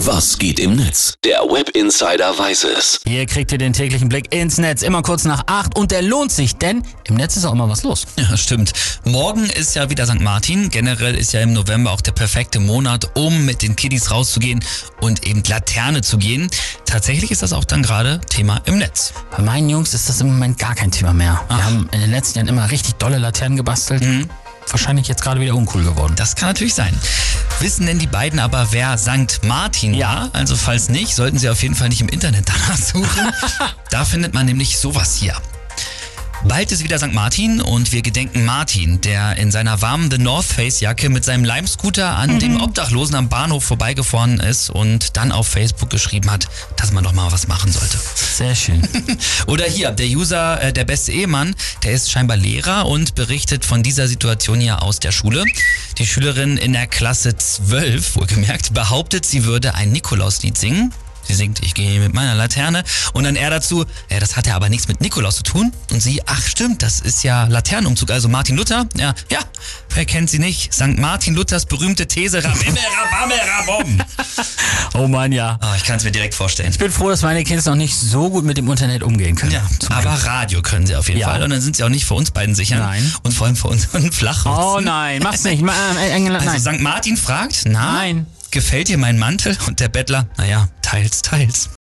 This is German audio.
Was geht im Netz? Der Web Insider weiß es. Hier kriegt ihr den täglichen Blick ins Netz, immer kurz nach acht und der lohnt sich, denn im Netz ist auch immer was los. Ja, stimmt. Morgen ist ja wieder St. Martin. Generell ist ja im November auch der perfekte Monat, um mit den Kiddies rauszugehen und eben Laterne zu gehen. Tatsächlich ist das auch dann gerade Thema im Netz. Bei meinen Jungs ist das im Moment gar kein Thema mehr. Wir haben in den letzten Jahren immer richtig dolle Laternen gebastelt. Wahrscheinlich jetzt gerade wieder uncool geworden. Das kann natürlich sein. Wissen denn die beiden aber, wer St. Martin war? Also falls nicht, sollten sie auf jeden Fall nicht im Internet danach suchen. da findet man nämlich sowas hier. Bald ist wieder St. Martin und wir gedenken Martin, der in seiner warmen The North Face Jacke mit seinem Lime-Scooter an dem Obdachlosen am Bahnhof vorbeigefahren ist und dann auf Facebook geschrieben hat, dass man doch mal was machen sollte. Sehr schön. Oder hier, der User, äh, der beste Ehemann, der ist scheinbar Lehrer und berichtet von dieser Situation hier aus der Schule. Die Schülerin in der Klasse 12, wohlgemerkt, behauptet, sie würde ein Nikolauslied singen. Sie singt, ich gehe mit meiner Laterne. Und dann er dazu, ja, das hat ja aber nichts mit Nikolaus zu tun. Und sie, ach stimmt, das ist ja Laternenumzug, also Martin Luther. Ja, ja, wer kennt sie nicht? St. Martin Luthers berühmte These, Rabimmel, Rabammel, Rabom. Oh Mann, ja. Ah, ich kann es mir direkt vorstellen. Ich bin froh, dass meine Kids noch nicht so gut mit dem Internet umgehen können. Ja, aber. Radio können sie auf jeden Ja. Fall. Und dann sind sie auch nicht vor uns beiden sicher. Nein. Und vor allem vor unseren Flachwitz. Oh nein, mach's nicht. Äh, äh, nein. Also St. Martin fragt, na, Nein. Gefällt dir mein Mantel? Und der Bettler, naja, teils, teils.